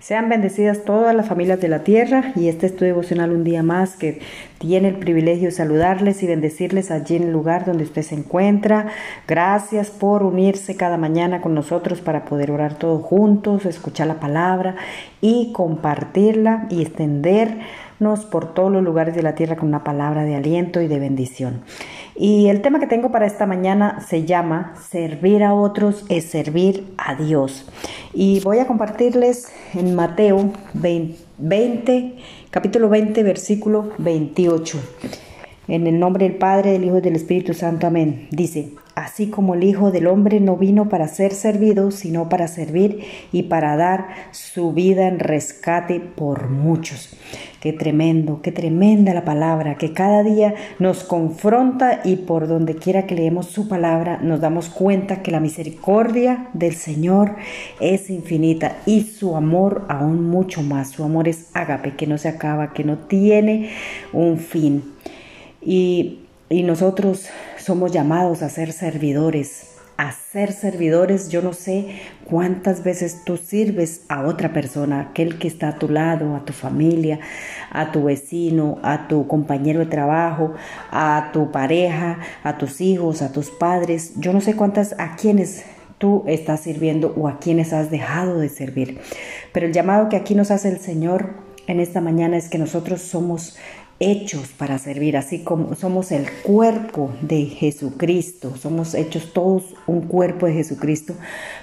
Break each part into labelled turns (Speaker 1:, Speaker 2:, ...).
Speaker 1: Sean bendecidas todas las familias de la tierra y este es tu devocional un día más que tiene el privilegio de saludarles y bendecirles allí en el lugar donde usted se encuentra. Gracias por unirse cada mañana con nosotros para poder orar todos juntos, escuchar la palabra y compartirla y extendernos por todos los lugares de la tierra con una palabra de aliento y de bendición. Y el tema que tengo para esta mañana se llama Servir a otros es servir a Dios. Y voy a compartirles en Mateo 20, capítulo 20, versículo 28. En el nombre del Padre, del Hijo y del Espíritu Santo. Amén. Dice, así como el Hijo del Hombre no vino para ser servido, sino para servir y para dar su vida en rescate por muchos. Qué tremendo, qué tremenda la palabra, que cada día nos confronta y por donde quiera que leemos su palabra nos damos cuenta que la misericordia del Señor es infinita y su amor aún mucho más. Su amor es ágape, que no se acaba, que no tiene un fin. Y, nosotros somos llamados a ser servidores, a ser servidores, yo no sé cuántas veces tú sirves a otra persona, aquel que está a tu lado, a tu familia, a tu vecino, a tu compañero de trabajo, a tu pareja, a tus hijos, a tus padres. Yo no sé cuántas, a quienes tú estás sirviendo o a quienes has dejado de servir. Pero el llamado que aquí nos hace el Señor en esta mañana es que nosotros somos hechos para servir, así como somos el cuerpo de Jesucristo, somos hechos todos un cuerpo de Jesucristo.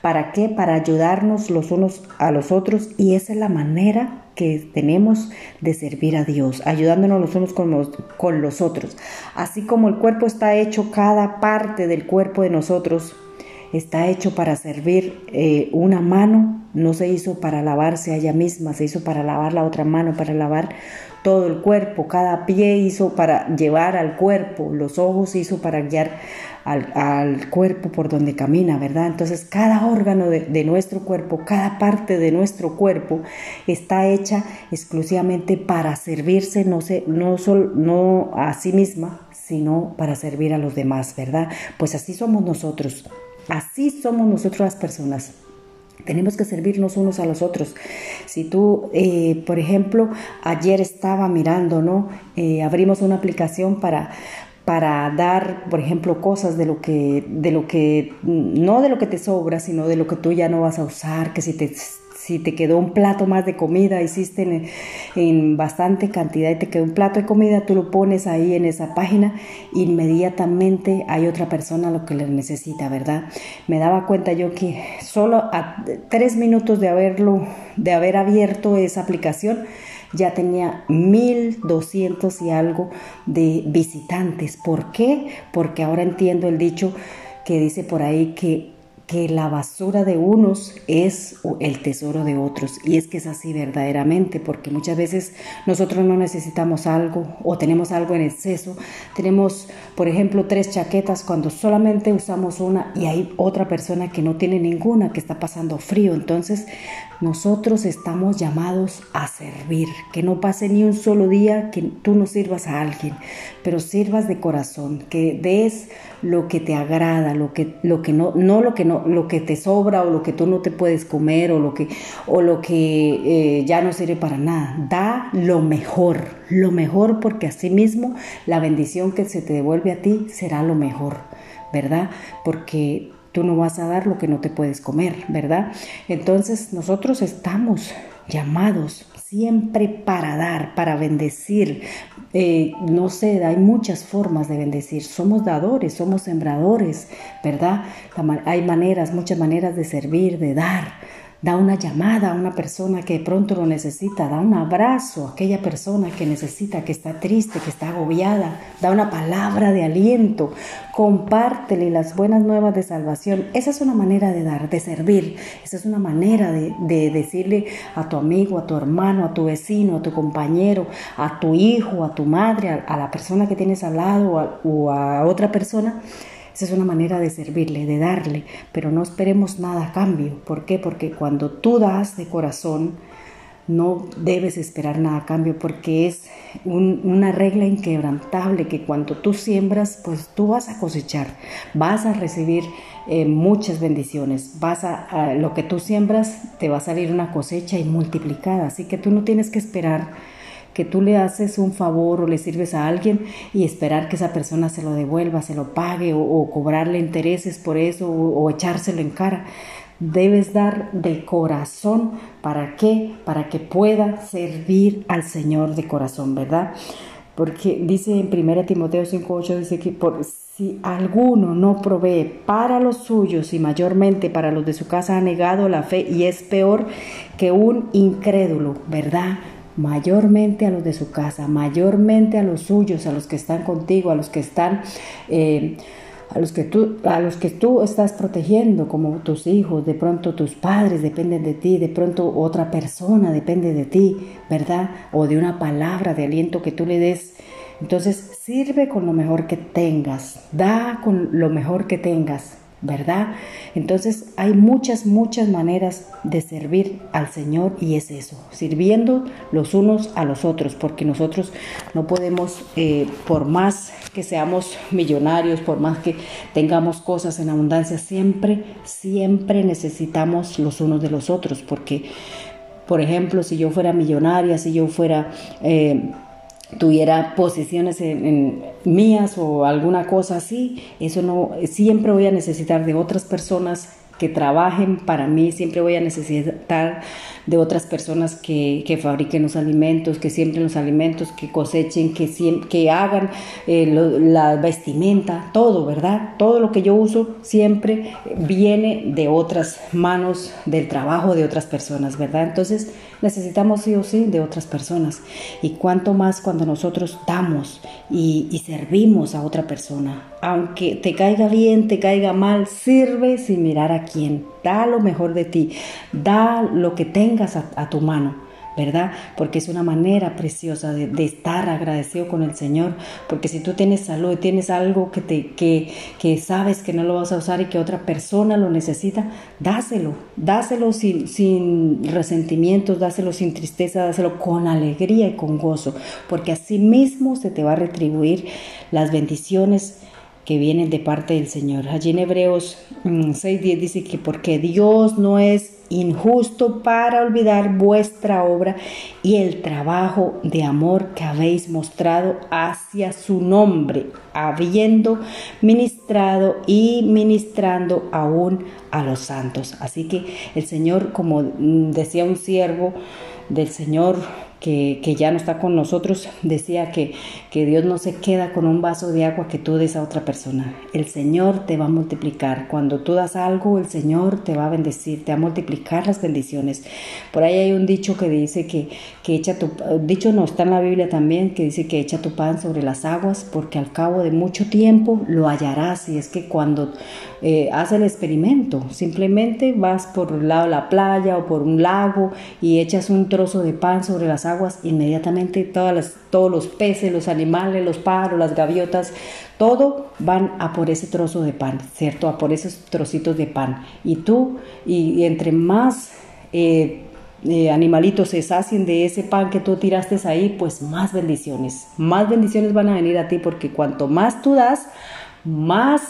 Speaker 1: ¿Para qué? Para ayudarnos los unos a los otros y esa es la manera que tenemos de servir a Dios, ayudándonos los unos con los, con los otros. Así como el cuerpo está hecho, cada parte del cuerpo de nosotros está hecho para servir eh, una mano, no se hizo para lavarse a ella misma, se hizo para lavar la otra mano, para lavar todo el cuerpo, cada pie hizo para llevar al cuerpo, los ojos hizo para guiar al, cuerpo por donde camina, ¿verdad? Entonces cada órgano de, nuestro cuerpo, cada parte de nuestro cuerpo está hecha exclusivamente para servirse, no, sé, no, no a sí misma, sino para servir a los demás, ¿verdad? Pues así somos nosotros, así somos nosotros las personas. Tenemos que servirnos unos a los otros. Si tú, eh, por ejemplo, ayer estaba mirando, ¿no? Eh, abrimos una aplicación para, para dar, por ejemplo, cosas de lo que, de lo que, no de lo que te sobra, sino de lo que tú ya no vas a usar, que si te si te quedó un plato más de comida, hiciste en, bastante cantidad y te quedó un plato de comida, tú lo pones ahí en esa página, inmediatamente hay otra persona lo que le necesita, ¿verdad? Me daba cuenta yo que solo a tres minutos de haberlo, de haber abierto esa aplicación, ya tenía 1200 y algo de visitantes. ¿Por qué? Porque ahora entiendo el dicho que dice por ahí que que la basura de unos es el tesoro de otros. Y es que es así verdaderamente, porque muchas veces nosotros no necesitamos algo o tenemos algo en exceso. Tenemos, por ejemplo, tres chaquetas cuando solamente usamos una y hay otra persona que no tiene ninguna, que está pasando frío. Entonces, nosotros estamos llamados a servir, que no pase ni un solo día que tú no sirvas a alguien, pero sirvas de corazón, que des lo que te agrada, lo que, lo que no, no lo que no, lo que te sobra o lo que tú no te puedes comer o lo que, o lo que eh, ya no sirve para nada. Da lo mejor, lo mejor porque así mismo la bendición que se te devuelve a ti será lo mejor, ¿verdad? Porque tú no vas a dar lo que no te puedes comer, ¿verdad? Entonces nosotros estamos llamados siempre para dar, para bendecir. Eh, no sé, hay muchas formas de bendecir. Somos dadores, somos sembradores, ¿verdad? Hay maneras, muchas maneras de servir, de dar da una llamada a una persona que de pronto lo necesita, da un abrazo a aquella persona que necesita, que está triste, que está agobiada, da una palabra de aliento, compártele las buenas nuevas de salvación. Esa es una manera de dar, de servir, esa es una manera de, decirle a tu amigo, a tu hermano, a tu vecino, a tu compañero, a tu hijo, a tu madre, a, la persona que tienes al lado o a otra persona es una manera de servirle, de darle, pero no esperemos nada a cambio. ¿Por qué? Porque cuando tú das de corazón, no debes esperar nada a cambio porque es una regla inquebrantable que cuando tú siembras, pues tú vas a cosechar, vas a recibir eh, muchas bendiciones, vas a, lo que tú siembras te va a salir una cosecha y multiplicada, así que tú no tienes que esperar que tú le haces un favor o le sirves a alguien y esperar que esa persona se lo devuelva, se lo pague o, cobrarle intereses por eso o, echárselo en cara debes dar de corazón. ¿Para qué? Para que pueda servir al Señor de corazón, ¿verdad? Porque dice en 1 Timoteo 5.8, dice que por, si alguno no provee para los suyos y mayormente para los de su casa ha negado la fe y es peor que un incrédulo, ¿verdad? Mayormente a los de su casa, mayormente a los suyos, a los que están contigo, a los que están eh, a los que tú, a los que tú estás protegiendo, como tus hijos, de pronto tus padres dependen de ti, de pronto otra persona depende de ti, ¿verdad? O de una palabra de aliento que tú le des. Entonces sirve con lo mejor que tengas, da con lo mejor que tengas, ¿verdad? Entonces hay muchas, muchas maneras de servir al Señor y es eso, sirviendo los unos a los otros, porque nosotros no podemos, eh, por más que seamos millonarios, por más que tengamos cosas en abundancia, siempre, siempre necesitamos los unos de los otros, porque, por ejemplo, si yo fuera millonaria, si yo fuera... Eh, tuviera posiciones en, mías o alguna cosa así, eso no, siempre voy a necesitar de otras personas que trabajen para mí, siempre voy a necesitar de otras personas que, que fabriquen los alimentos, que siembren los alimentos, que cosechen, que, que hagan eh, la vestimenta, todo, ¿verdad? Todo lo que yo uso siempre viene de otras manos, del trabajo de otras personas, ¿verdad? Entonces necesitamos sí o sí de otras personas. Y cuanto más cuando nosotros damos y, y servimos a otra persona, aunque te caiga bien, te caiga mal, sirve sin mirar a quién. Da lo mejor de ti, da lo que tengas a, tu mano. ¿Verdad? Porque es una manera preciosa de, estar agradecido con el Señor, porque si tú tienes salud, tienes algo que, te, que, que sabes que no lo vas a usar y que otra persona lo necesita, dáselo, dáselo sin, sin resentimientos, dáselo sin tristeza, dáselo con alegría y con gozo, porque así mismo se te va a retribuir las bendiciones que vienen de parte del Señor. Allí en Hebreos 6.10 mm, dice que porque Dios no es injusto para olvidar vuestra obra y el trabajo de amor que habéis mostrado hacia su nombre, habiendo ministrado y ministrando aún a los santos. Así que el Señor, como mm, decía un siervo del Señor, que, ya no está con nosotros, decía que, que Dios no se queda con un vaso de agua que tú des a otra persona. El Señor te va a multiplicar. Cuando tú das algo, el Señor te va a bendecir, te va a multiplicar las bendiciones. Por ahí hay un dicho que dice que, que echa tu... Dicho no, está en la Biblia también, que dice que echa tu pan sobre las aguas, porque al cabo de mucho tiempo lo hallarás. Y es que cuando eh, el experimento, simplemente vas por el lado de la playa o por un lago y echas un trozo de pan sobre las aguas, aguas, inmediatamente todas todos los peces, los animales, los pájaros, las gaviotas, todo van a por ese trozo de pan, ¿cierto? A por esos trocitos de pan. Y tú, y, entre más eh, eh, animalitos se sacien de ese pan que tú tiraste ahí, pues más bendiciones, más bendiciones van a venir a ti, porque cuanto más tú das, más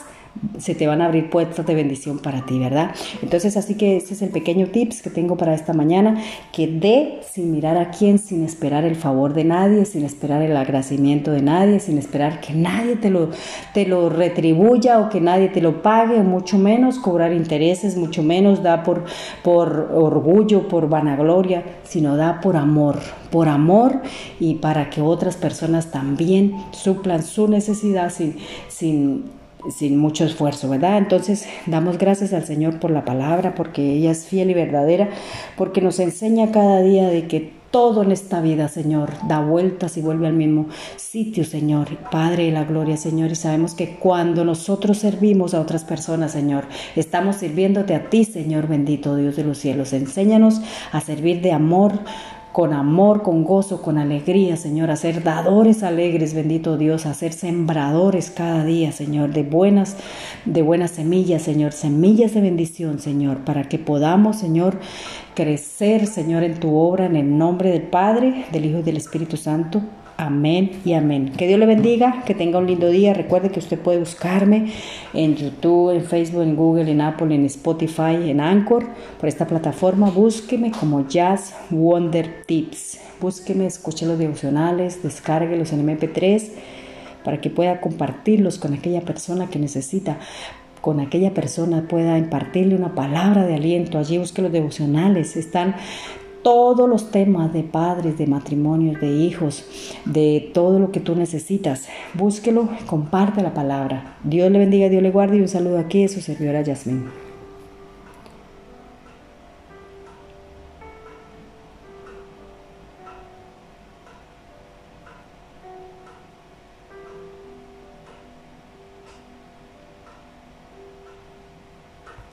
Speaker 1: se te van a abrir puertas de bendición para ti, ¿verdad? Entonces, así que ese es el pequeño tips que tengo para esta mañana, que dé sin mirar a quién, sin esperar el favor de nadie, sin esperar el agradecimiento de nadie, sin esperar que nadie te lo, te lo retribuya o que nadie te lo pague, mucho menos cobrar intereses, mucho menos da por, por orgullo, por vanagloria, sino da por amor, por amor y para que otras personas también suplan su necesidad sin, sin sin mucho esfuerzo, ¿verdad? Entonces damos gracias al Señor por la palabra, porque ella es fiel y verdadera, porque nos enseña cada día de que todo en esta vida, Señor, da vueltas y vuelve al mismo sitio, Señor. Padre de la gloria, Señor, y sabemos que cuando nosotros servimos a otras personas, Señor, estamos sirviéndote a ti, Señor bendito Dios de los cielos. Enséñanos a servir de amor con amor, con gozo, con alegría, Señor, a ser dadores alegres, bendito Dios, a ser sembradores cada día, Señor, de buenas, de buenas semillas, Señor, semillas de bendición, Señor, para que podamos, Señor, crecer, Señor, en tu obra, en el nombre del Padre, del Hijo y del Espíritu Santo. Amén y amén. Que Dios le bendiga, que tenga un lindo día. Recuerde que usted puede buscarme en YouTube, en Facebook, en Google, en Apple, en Spotify, en Anchor, por esta plataforma. Búsqueme como Jazz Wonder Tips. Búsqueme, escuche los devocionales, descárguelos en MP3 para que pueda compartirlos con aquella persona que necesita con aquella persona pueda impartirle una palabra de aliento. Allí busque los devocionales. Están todos los temas de padres, de matrimonios, de hijos, de todo lo que tú necesitas. Búsquelo, comparte la palabra. Dios le bendiga, Dios le guarde y un saludo aquí de su servidora Yasmín.